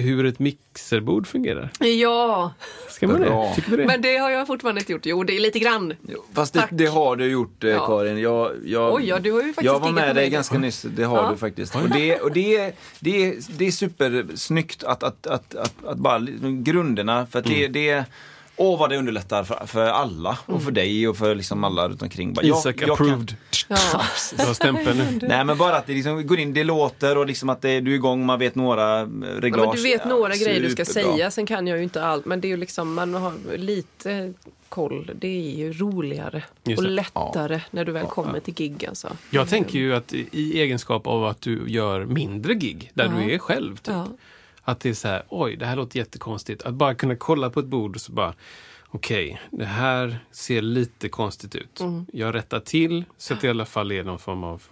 hur ett mixerbord fungerar? Ja, Ska man Bra. det? Tycker vi det? men det har jag fortfarande inte gjort. Jo, det är lite grann. Fast det, det har du gjort eh, Ja. Karin. Jag, jag, Oj, ja, du har ju faktiskt jag var med dig ganska nyss. Det har Ja. du faktiskt. Och det, och det, är- det, är, det är supersnyggt att, att, att, att, att bara grunderna, för att det, Mm. det Åh vad det underlättar för, för alla och för dig och för liksom alla runt omkring. Bara, Isak kan- approved. Ja. Har stämpeln nu. Nej men bara att det liksom går in, det låter och liksom att det, du är igång, man vet några eh, Ja, reglage. men du vet några Ja, grejer du ska superbra. säga, sen kan jag ju inte allt. Men det är ju liksom, man har lite koll. Det är ju roligare och lättare när du väl kommer till gig. Alltså. Jag tänker ju att i egenskap av att du gör mindre gig, där Ja. du är själv. Typ, Ja. Att det är så här, oj, det här låter jättekonstigt. Att bara kunna kolla på ett bord och så bara, okej, det här ser lite konstigt ut. Mm. Jag rättar till så att det i alla fall är någon form av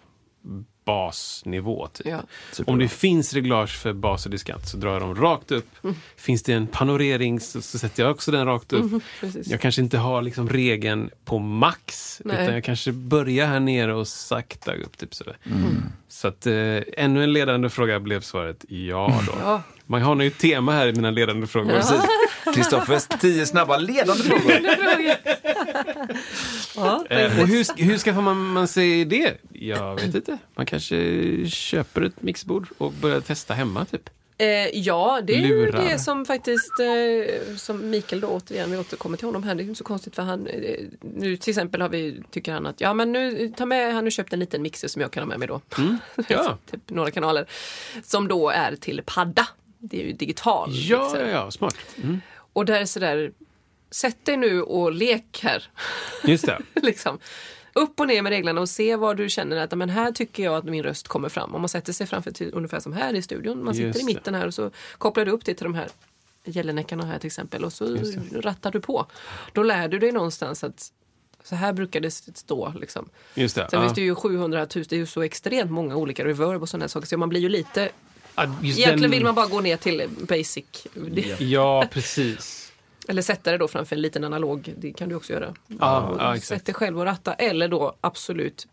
basnivå. Typ. Ja. Om det finns reglage för bas och diskant så drar jag dem rakt upp. Mm. Finns det en panorering så, så sätter jag också den rakt upp. precis. Jag kanske inte har liksom regeln på max, Nej. utan jag kanske börjar här nere och sakta upp. Typ. Mm. Så att eh, ännu en ledande fråga blev svaret ja då. Ja. Man har ju tema här i mina ledande frågor. Ja. Kristoffers tio snabba ledande frågor. Ja, Eh, och hur, hur skaffar man, man sig det? Jag vet inte. Man kanske köper ett mixbord och börjar testa hemma typ. Eh, ja, det är ju Lurar. det som faktiskt, eh, som Mikael då återigen, vi återkommer till honom här, det är ju inte så konstigt för han, eh, nu till exempel har vi, tycker han att, ja men nu, ta med, han har nu köpt en liten mixer som jag kan ha med mig då. Mm. Ja. typ några kanaler. Som då är till padda. Det är ju digital. Ja, mixer. ja, ja, smart. Mm. Och där är sådär, sätt dig nu och lek här. Just det. liksom. Upp och ner med reglerna och se var du känner att men här tycker jag att min röst kommer fram. Om man sätter sig framför till, ungefär som här i studion. Man sitter Just i mitten här och så kopplar du upp det till de här gällenäckarna här till exempel och så rattar du på. Då lär du dig någonstans att så här brukar det stå. Liksom. Just det. Sen ja. finns det ju 700 000, det är ju så extremt många olika reverb och sådana saker så man blir ju lite Egentligen den- vill man bara gå ner till basic. Ja, precis. Eller sätta det då framför en liten analog. Det kan du också göra. Ja, ja. Sätt dig själv och ratta. Eller då absolut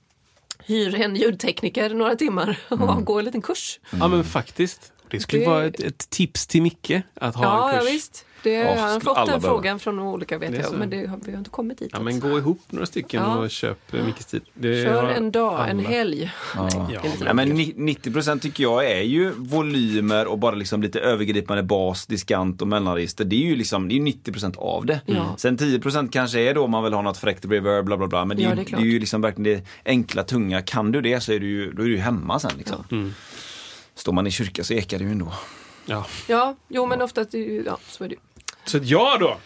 hyr en ljudtekniker några timmar och gå en liten kurs. Ja, men faktiskt. Det skulle Det- vara ett, ett tips till Micke att ha Ja, en ja kurs. visst. Det, Ja, han har fått alla den frågan från olika vet är jag. Men det, har- vi har inte kommit dit Ja, men gå ihop några stycken Ja. och köp eh, Mickes tid. Det Kör en dag, en alla. helg. Ja. Nej, är Ja, men långt. ni- 90% tycker jag är ju volymer och bara liksom lite övergripande bas, diskant och mellanregister. Det är ju liksom, det är 90% av det. Ja. Sen 10% kanske är då om man vill ha något fräckt reverb, bla bla bla. Men det är, Ja, ju, det är är ju liksom verkligen det enkla, tunga. Kan du det så är du ju, då är du ju hemma sen liksom. Mm. Står man i kyrka så ekar det ju ändå. Ja. Ja, jo men oftast, det är ju- ja, så är det ju. Så ja då!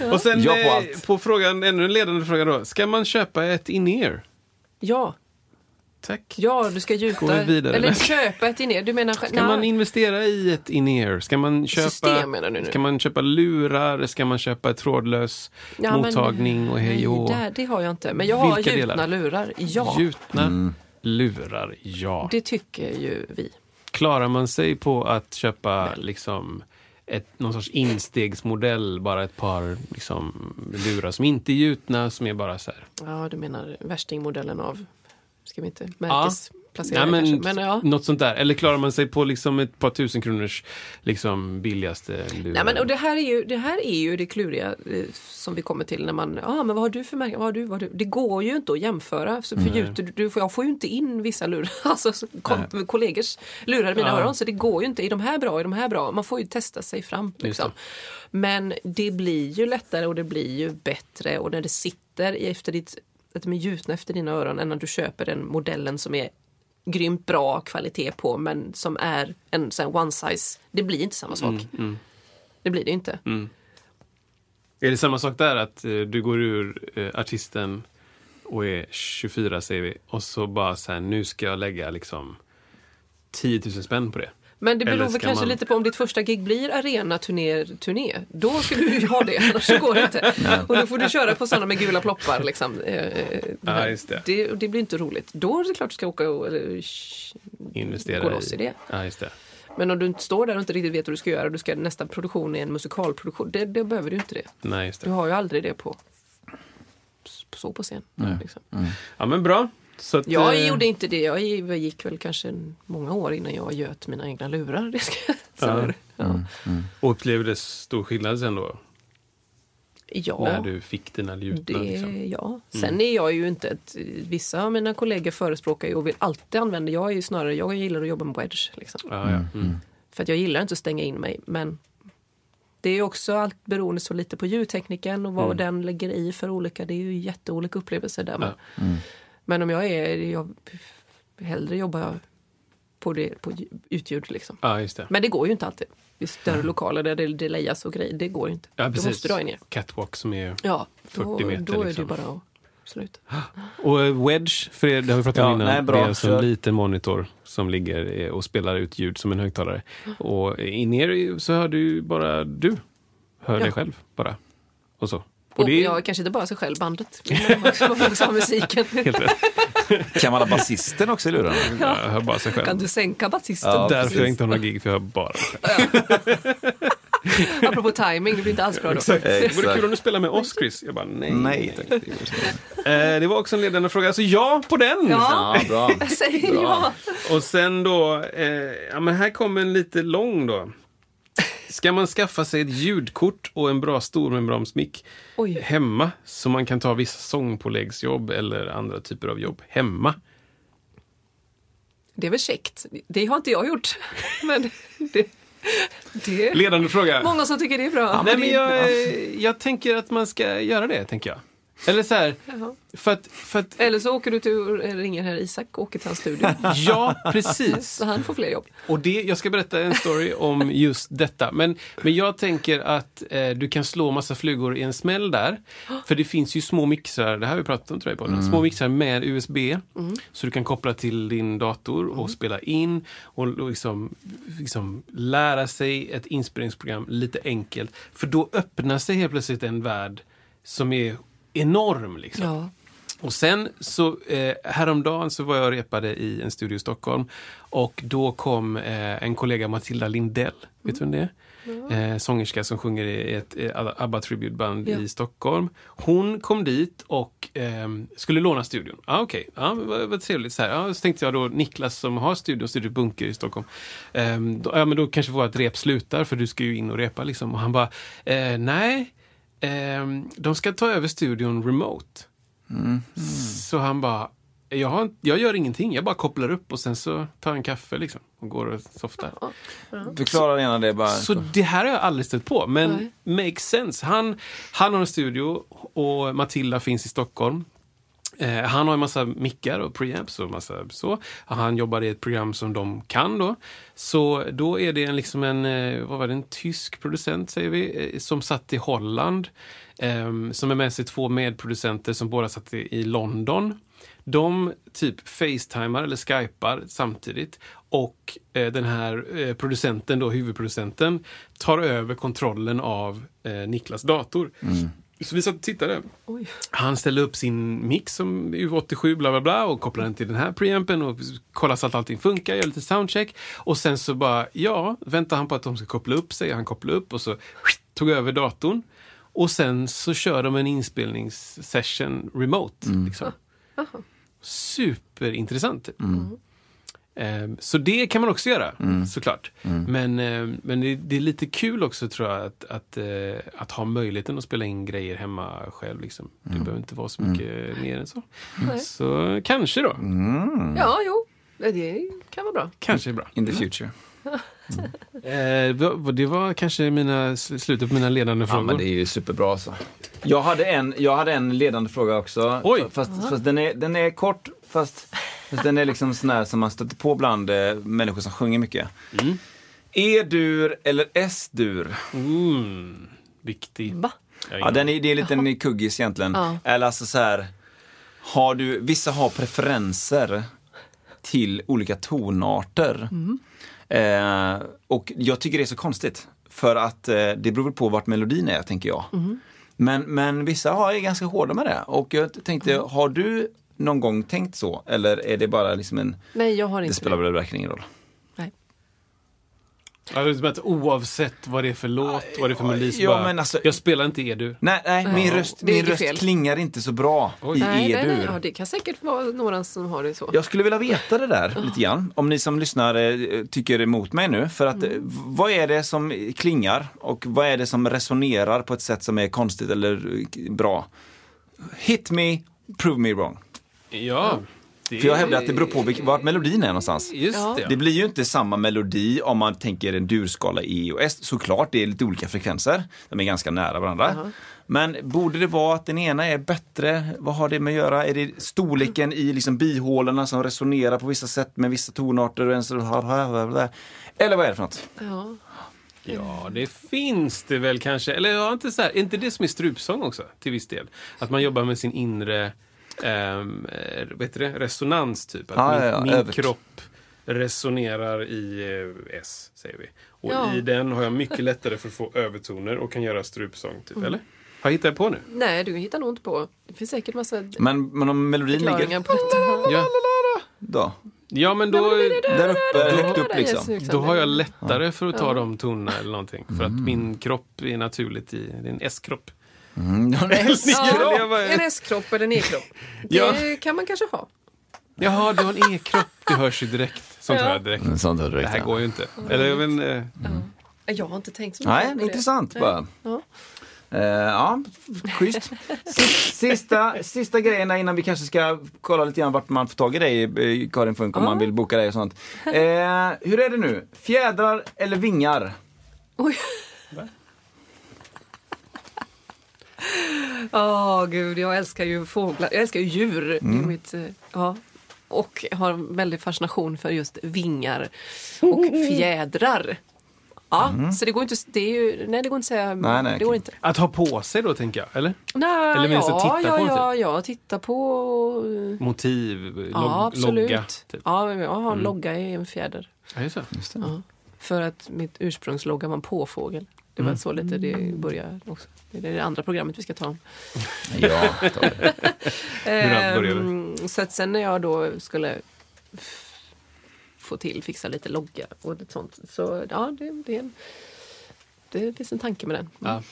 Och sen Ja på eh, allt. på frågan, ännu en ledande fråga då. Ska man köpa ett in-ear? Ja, Tack. ja, du ska Går vi gjuta. vidare? Eller köpa ett in Du menar... Ska man investera i ett in-ear? Ska man köpa, System menar du nu? Ska man köpa lurar? Ska man köpa ett trådlös Ja, men- mottagning och hej Nej, och där, det har jag inte. Men jag har gjutna delar? lurar. Ja, Gjutna lurar, ja. det tycker ju vi. Klarar man sig på att köpa liksom ett, någon sorts instegsmodell, bara ett par liksom, lurar som inte är gjutna, som är bara så här. Ja, du menar värstingmodellen av, ska vi inte märkesplacera Ja, det men, kanske? Men ja. Något sånt där. Eller klarar man sig på liksom ett par tusen kronors liksom, billigaste lurar? Nej, men, och det, här är ju, det här är ju det kluriga eh, som vi kommer till när man, ja ah, men vad har du för märke, vad har du, vad har du? Det går ju inte att jämföra. För gjuter, du, jag får ju inte in vissa lurar, alltså kom, kollegors lurar i mina Ja. öron. Så det går ju inte, är de här bra, är de här bra? Man får ju testa sig fram. Liksom. Men det blir ju lättare och det blir ju bättre och när det sitter i- efter ditt, att de är gjutna efter dina öron än när du köper den modellen som är grymt bra kvalitet på men som är en sån one size. Det blir inte samma sak. Det blir det inte. Är det samma sak där, att eh, du går ur eh, artisten och är 24 säger vi, och så bara så här, nu ska jag lägga liksom 10 000 spänn på det. Men det beror väl kanske man- lite på om ditt första gig blir arena-turné. Turné. Då ska du ju ha det, annars så går det inte. Och då får du köra på sådana med gula ploppar. Liksom. Eh, eh, Ja, det. Det, det blir inte roligt. Då är det klart du ska åka och Investera gå loss i det. Ja, just det. Men om du inte står där och inte riktigt vet vad du ska göra och du ska nästa produktion är en musikalproduktion, det, det behöver du inte det. Nej, just Du det. har ju aldrig det på så på scen. Liksom. Ja, men bra. Så att, Jag eh, gjorde inte det. Jag gick väl kanske många år innan jag göt mina egna lurar. Det ska jag Ja. säga. ja. Och upplevde stor skillnad sen då? ja. När du fick dina gjutna? Det, Liksom. ja. Sen är jag ju inte ett, vissa av mina kollegor förespråkar ju och vill alltid använda, jag är ju snarare, jag gillar att jobba med wedge. Liksom. Ja, ja. Mm. För att jag gillar inte att stänga in mig. Men det är också allt beroende så lite på ljudtekniken och vad Mm. den lägger i för olika, det är ju jätteolika upplevelser där. Ja. Men om jag är, jag, hellre jobbar jag på, det, på utljud liksom. ja, just det. Men det går ju inte alltid. I större lokaler där det delayas och grejer, det går ju inte. Ja, Då precis. måste du ha in er. Catwalk som är... Ja, då, 40 meter, då är liksom. det bara att sluta. Och eh, Wedge, för er, det har vi pratat om Ja, innan, nej, bra. det är alltså en liten monitor som ligger eh, och spelar ut ljud som en högtalare. Och in er så hör du bara du. Hör Ja. dig själv bara. Och så. Och Och, det är ja, kanske inte bara sig själv, bandet. Men också, också ha musiken. helt rätt. Kan man ha basisten också i lurarna? Jag hör bara sig själv. Kan du sänka basisten? Ja, Därför precis. jag inte har några gig, för jag hör bara mig själv. Apropå timing, det blir inte alls bra då. Exakt. Det vore kul om du spelar med oss, Chris. Jag bara, nej. Nej. Eh, det var också en ledande fråga. Alltså ja på den! Ja. Ja, bra. Jag säger Bra. ja. Och sen då, eh, ja men här kommer en lite lång då. Ska man skaffa sig ett ljudkort och en bra stormembranmick Oj. hemma så man kan ta vissa sångpåläggsjobb eller andra typer av jobb hemma? Det är väl käckt. Det har inte jag gjort. Men det, det Ledande fråga. många som tycker det är bra. Nej, men jag, jag tänker att man ska göra det, tänker jag. Eller så här, för att, för att Eller så åker du till ringer här Isak och åker till hans studio. Ja, precis. Så han får fler jobb. Och det, jag ska berätta en story om just detta. Men, men jag tänker att eh, du kan slå massa flugor i en smäll där. För det finns ju små mixrar, det här har vi pratat om tror jag på den. Små mixrar med USB. Så du kan koppla till din dator och spela in och, och liksom, liksom lära sig ett inspelningsprogram lite enkelt. För då öppnar sig helt plötsligt en värld som är enorm. Liksom. Ja. Och sen så eh, häromdagen så var jag och repade i en studio i Stockholm och då kom eh, en kollega Matilda Lindell. Vet du vem det är? Eh, sångerska som sjunger i ett eh, ABBA tributeband Ja. i Stockholm. Hon kom dit och ehm, skulle låna studion. Ah, Okej, ja, vad, vad trevligt. Så, här. Ja, så tänkte jag då Niklas som har studion, Studio Bunker i Stockholm. ehm, då, ja, men då kanske vårt rep slutar för du ska ju in och repa liksom. Och han bara, eh, nej, ehm, de ska ta över studion remote. Så han bara, jag, har, jag gör ingenting, jag bara kopplar upp och sen så tar jag en kaffe liksom och går och softar. Förklara gärna det bara. Så det här har jag aldrig stött på, men makes sense. Han, han har en studio och Matilda finns i Stockholm. Eh, han har en massa mickar och preamps och massa så. Han jobbar i ett program som de kan då. Så då är det en, liksom en, eh, vad var det, en tysk producent säger vi, eh, som satt i Holland. Eh, som är med sig två medproducenter som båda satt i, i London. De typ facetimar eller skypar samtidigt och eh, den här eh, producenten, då, huvudproducenten, tar över kontrollen av eh, Niklas dator. Mm. Så vi satt och tittade. Oj. Han ställde upp sin mix som U87 bla bla bla och kopplade den till den här preampen och kollade så att allting funkar, gör lite soundcheck. Och sen så bara, ja, väntar han på att de ska koppla upp sig. Han kopplade upp och så tog över datorn. Och sen så kör de en inspelningssession remote. Liksom. Superintressant. Ehm, Så det kan man också göra, såklart. Men, ehm, men det, det är lite kul också tror jag att, att, eh, att ha möjligheten att spela in grejer hemma själv. Liksom. Det behöver inte vara så mycket mer än så. Så kanske då. Ja, jo. Det kan vara bra. Kanske är bra. In the future. Eh, vad- det var kanske mina, slutet på mina ledande Ja, frågor. men det är ju superbra alltså. Jag hade en, jag hade en ledande fråga också. Oj. Fast, fast den, är, den är kort, fast, fast den är liksom sån här som man stöter på bland eh, människor som sjunger mycket. E-dur eller S-dur? Mm, viktig. Va? Ja, den är, det är lite en kuggis egentligen. Ja. Eller alltså så här, har du, vissa har preferenser till olika tonarter. Eh, och jag tycker det är så konstigt. För att eh, det beror på vart melodin är, tänker jag. Men, men vissa har, är ganska hårda med det. Och jag tänkte, har du någon gång tänkt så? Eller är det bara liksom en, Nej, jag har det inte spelar det. väl verkligen ingen roll? Nej. Att oavsett vad det är för låt, vad det är för melodi, Ja, bara, men alltså- jag spelar inte Edu. Nej, nej min röst, Det min röst fel. klingar inte så bra i Nej, nej, E-dur. nej. Ja, det kan säkert vara några som har det så. Jag skulle vilja veta det där lite grann. Om ni som lyssnar eh, tycker emot mig nu. För att eh, v- vad är det som klingar och vad är det som resonerar på ett sätt som är konstigt eller eh, bra? Hit me, prove me wrong. Ja. Det För jag hävdar att det beror på vart melodin är någonstans. Just Ja. det. Det blir ju inte samma melodi om man tänker en durskala E och S. Såklart, det är lite olika frekvenser. De är ganska nära varandra. Men borde det vara att den ena är bättre? Vad har det med att göra? Är det storleken i liksom bihålorna som resonerar på vissa sätt med vissa tonarter? Och en så- Eller vad är det för något? Ja. Ja, det finns det väl kanske. Eller ja, inte så här, är inte det som är strupsång också, till viss del? Att man jobbar med sin inre eh, vad heter det? resonans, typ. Att Ja, min, ja, ja, min kropp resonerar i eh, S, säger vi. Och Ja. i den har jag mycket lättare för att få övertoner och kan göra strupsång, Mm. typ. Eller? Har jag hittat på nu? Nej, du hittar nog inte på. Det finns säkert massa Men, men om melodin ligger på detta. Ja, då? ja men då... Där uppe, högt upp liksom. Då har jag lättare för att ta Ja. de tonerna eller någonting. För att min kropp är naturligt i, det är en S-kropp. Mm, Ja, bara- en S-kropp eller en E-kropp. Det Ja. kan man kanske ha. Jaha, du har en E-kropp. Det hörs ju direkt. Sånt Ja. hör jag direkt. Sånt hör Det direkt, här ja. går ju inte. Eller jag vet inte, eh, Jag har inte tänkt så mycket Nej, på det intressant bara. Ja. Eh, ja, schysst. Sis- Sista, sista grejerna innan vi kanske ska kolla lite grann vart man får tag i dig, eh, Karin Funk, om man vill boka dig och sånt. Eh, hur är det nu? Fjädrar eller vingar? Oj. Åh gud, jag älskar ju fåglar. Jag älskar ju djur. Det är Mm. mitt, eh, ja. Och har en väldig fascination för just vingar och fjädrar. Ja, så det går inte, det är ju, nej det går inte att säga, Mm. Nej, nej, det går inte. Att ha på sig då, tänker jag. Eller? Nej, Eller minst att ja, titta ja, på ja, ja, titta på, eh, Motiv, log, ja absolut. logga. Typ. Ja, jag har en logga i en fjäder. Ja, just det. Just det. Ja. För att mitt ursprungslogga var en påfågel. Det Mm. var så lite det började också. Det är det andra programmet vi ska ta om. Ja, ta det. Ehm, så att sen när jag då skulle få till, fixa lite logga och ett sånt. Så ja, det, det, är en, det finns en tanke med den. Ja.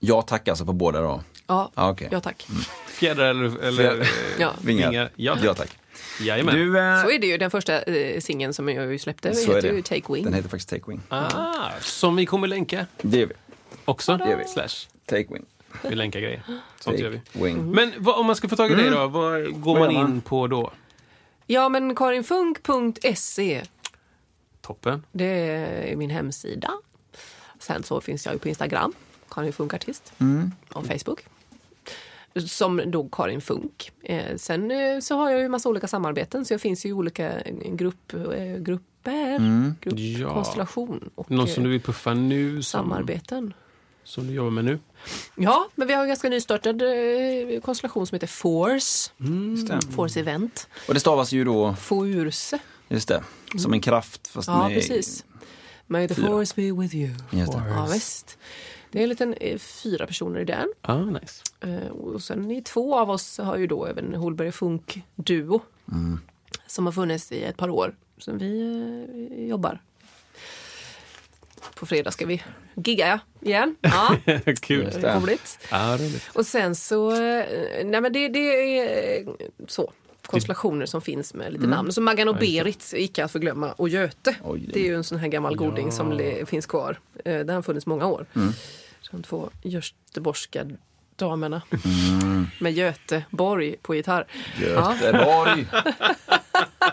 Jag tackar alltså på båda då. Ja, Ja, okej. ja tack. Fjädrar eller, eller eh, Ja. Vingar. vingar? Ja, Ja, tack. Jajamän. Du, eh, Så är det ju. Den första eh, singeln som jag släppte Så är heter det. ju Take Wing. den heter faktiskt Take Wing. Ah, som vi kommer länka Det gör vi. också. gör vi. Slash. Take Wing. Vi länkar grejer. Sånt gör vi. Wing. Men vad, om man ska få tag i dig då, vad går Vad man in på då? Ja, men karinfunk.se Toppen. Det är min hemsida. Sen så finns jag ju på Instagram, Karin Funk Artist, och Facebook. Som då Karin Funk. Eh, sen eh, så har jag ju massa olika samarbeten så jag finns i olika grupp, eh, grupper, grupp, Ja. konstellation och Någon som du vill puffa nu? Som, samarbeten. som du jobbar med nu? Ja, men vi har en ganska nystartad eh, konstellation som heter Force. Det. Force Event. Och det stavas ju då, Force. just det, som en kraft fast Ja, med... precis. May the fyra. force be with you. Just det. Ja, visst. Det är en liten eh, fyra personer i den. Ah, nice. Eh, Och sen i två av oss har ju då även Holberg Funk Duo. Som har funnits i ett par år. Som vi eh, jobbar. På fredag ska vi gigga ja, igen. Ja, Kul. det är roligt. Ah, roligt. Och sen så, nej men det, det är så. Konstellationer som finns med lite namn. Så Maggan och Berit, icke att förglömma, och Göte. Oj, det- det är ju en sån här gammal goding som le, finns kvar. Eh, Den har funnits många år. De två göteborgska damerna. Med Göteborg på gitarr. Ja.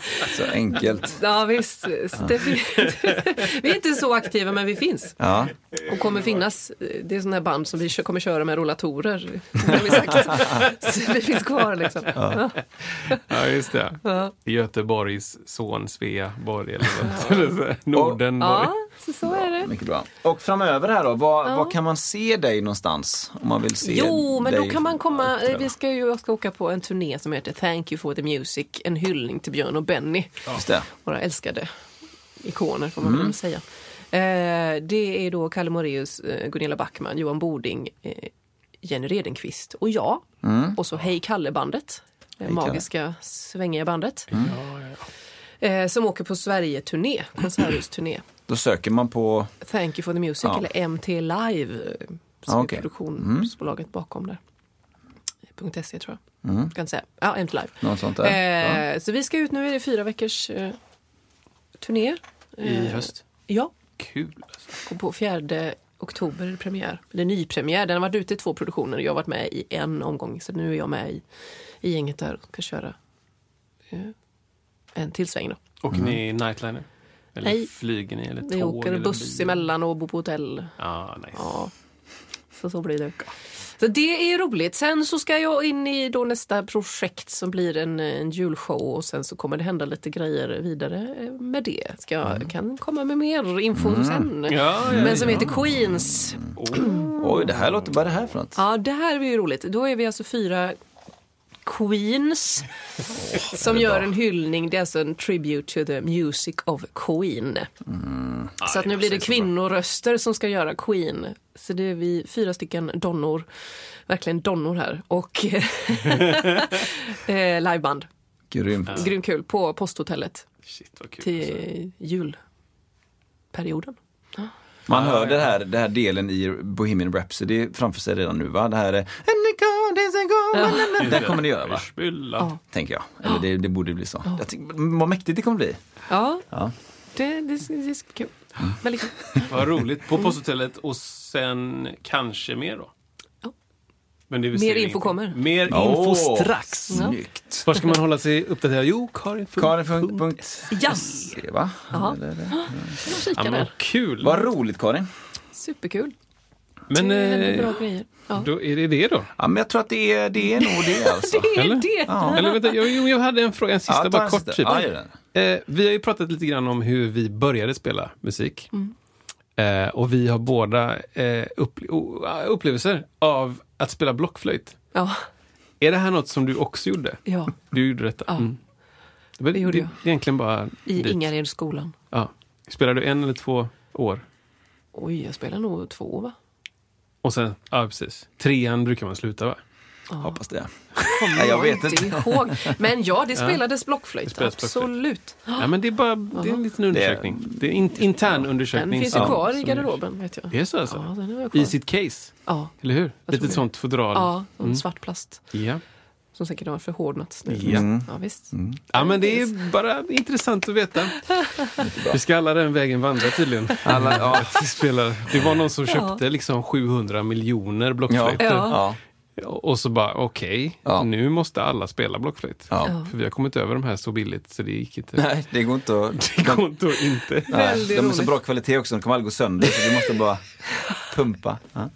Så enkelt. Ja visst, det, vi är inte så aktiva men vi finns. Ja. Och kommer finnas. Det är sådana här band som vi kommer köra med rollatorer. Vi. Så vi finns kvar liksom. Ja. Ja, just det. Göteborgs son Svea Borg eller något. Eller så. Ja, så, så är det. Mycket bra. Och framöver här då, var, Ja. var kan man se dig någonstans? Om man vill se Jo, men då kan man komma. uppträda? Vi ska ju jag ska åka på en turné som heter Thank you for the music. En hyllning till Björn och Benny. Just det. Våra älskade ikoner får man väl säga. Eh, det är då Kalle Moraeus, eh, Gunilla Backman, Johan Boding, eh, Jenny Redenqvist och jag. Och så Hej Kalle-bandet. Det Kalle. magiska svängiga bandet. Eh, som åker på Sverige-turné, konserthusturné. Då söker man på... Thank you for the music, Ja. eller MT Live. eh, Som Ja, är okej. produktionsbolaget bakom där. .se tror jag. Ska inte säga. Ja, MT Live. Något sånt där. Eh, så vi ska ut nu, är det fyra veckors eh, turné. I Eh, höst. Ja, Kul. Alltså. och på 4 oktober är det premiär. Eller nypremiär. Den har varit ute i två produktioner och jag har varit med i en omgång. Så nu är jag med i, i gänget där och ska köra eh, en till sväng då. Åker ni nightliner? Eller Nej. flyger ni? Eller tåg? Vi åker eller buss bil? emellan och bor på hotell. Ja, nice. Ja, så så blir det. Så det är roligt. Sen så ska jag in i då nästa projekt som blir en, en julshow och sen så kommer det hända lite grejer vidare med det. Ska jag kan komma med mer info sen. Ja, ja, Men som heter Queens. Oj, det här låter... Vad är det här för något? Ja, det här är ju roligt. Då är vi alltså fyra Queens som gör en hyllning. Det är alltså en tribute to the music of Queen. Så att nu blir det kvinnoröster som ska göra Queen. Så det är vi fyra stycken donnor, verkligen donnor här. Och eh, liveband. Grymt. Grymt kul på posthotellet Shit vad kul. alltså. till julperioden. Man hör det här, det här delen i Bohemian Rhapsody framför sig redan nu va? Det här är... Den kommer det göra va? Ja. Tänker jag. Eller det, det borde bli så. Jag tycker, vad mäktigt det kommer bli. Ja, Ja. det, det, det är kul. Väldigt kul. Vad roligt. På posthotellet och sen kanske mer då? Ja. Men det vill Mer info inte. kommer. Mer info strax. Snyggt. Var ska man hålla sig uppdaterad? Jo, Karin. Karin. Jazz! Va? Ja. Ja, kika men kul. Vad roligt Karin. Superkul. Men det eh, bra grejer. Ja. då är det det då? Ja, men jag tror att det är, det är nog det alltså. Det är Eller? det! Ja. Eller vänta, jag, jag hade en fråga, en sista, Ja, bara en kort. sista. Typ. Eh, vi har ju pratat lite grann om hur vi började spela musik. Mm. Eh, och vi har båda eh, upple- upplevelser av att spela blockflöjt. Ja, Är det här något som du också gjorde? ja. Du gjorde detta? Ja. Mm. Det, var- Det gjorde det, jag. egentligen bara I dit. Ingaredsskolan. Ja. Spelade du en eller två år? Oj, jag spelar nog två va? Och sen, ja precis. Trean brukar man sluta va? Hoppas det. Kommer Nej, jag vet inte. ihåg. Men ja, det spelades blockflöjt. spelades blockflöjt. Absolut. Ja, men det är bara det är en liten undersökning. Det är en intern undersökning. Den finns ju kvar i garderoben vet jag. Det är så alltså? Ja. I sitt case? Ja, Eller hur? Lite det. sånt fodral. ja som Mm. svart plast. Ja. Som säkert har förhårdnats nu. Ja. Mm. Ja, visst. ja, men det är bara intressant att veta. Vi ska alla den vägen vandra tydligen. Alla, ja, vi spelar. Det var någon som köpte liksom 700 miljoner blockflöjter. Ja. Ja. Och så bara, okej, Ja. nu måste alla spela blockflöjt. Ja. För vi har kommit över de här så billigt så det gick inte. Nej, det går inte att... Det går inte att inte. Nej, de är så bra kvalitet också, de kommer aldrig gå sönder så vi måste bara pumpa. Ja.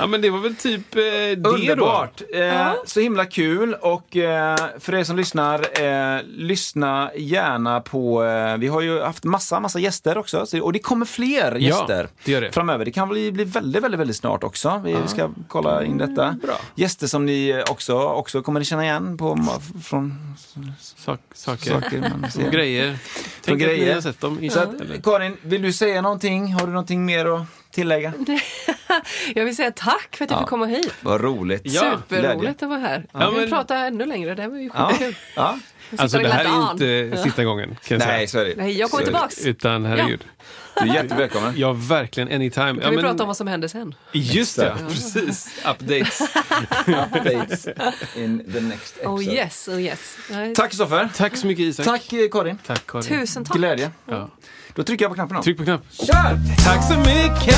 Ja, men det var väl typ eh, det då. Underbart! Eh, Så himla kul och eh, för er som lyssnar, eh, lyssna gärna på, eh, vi har ju haft massa, massa gäster också så, och det kommer fler gäster det gör det. framöver. Det kan bli, bli väldigt, väldigt, väldigt snart också. Vi ska kolla in detta. Bra. Gäster som ni också, också kommer ni känna igen på, från Sak, saker. saker. Och grejer. Tänk att ni har sett dem. Så att? Karin, vill du säga någonting? Har du någonting mer att tillägga? Jag vill säga tack för att jag Ja. fick komma hit. Vad roligt. Ja. Superroligt att vara här. Ja, Jag vill men- prata ännu längre, det här var ju Ja. skitkul. ja. Alltså det här är ju an. inte sista gången kan jag Nej, säga. så. Nej, jag kommer tillbaks. Utan herregud. Du är jättevälkommen. Ja, verkligen. Anytime. Kan ja, vi men- prata om vad som händer sen? Just det, ja, precis. Updates. Updates in the next episode. Oh yes, oh yes. Tack Kristoffer. Tack så mycket Isak. Tack eh, Karin. Tack Karin. Tusen tack. Glädje. Då trycker jag på knappen då. Tryck på knapp. Kör! Tack så mycket!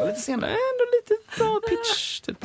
Var lite sen där. Ändå lite bra pitch. Typ.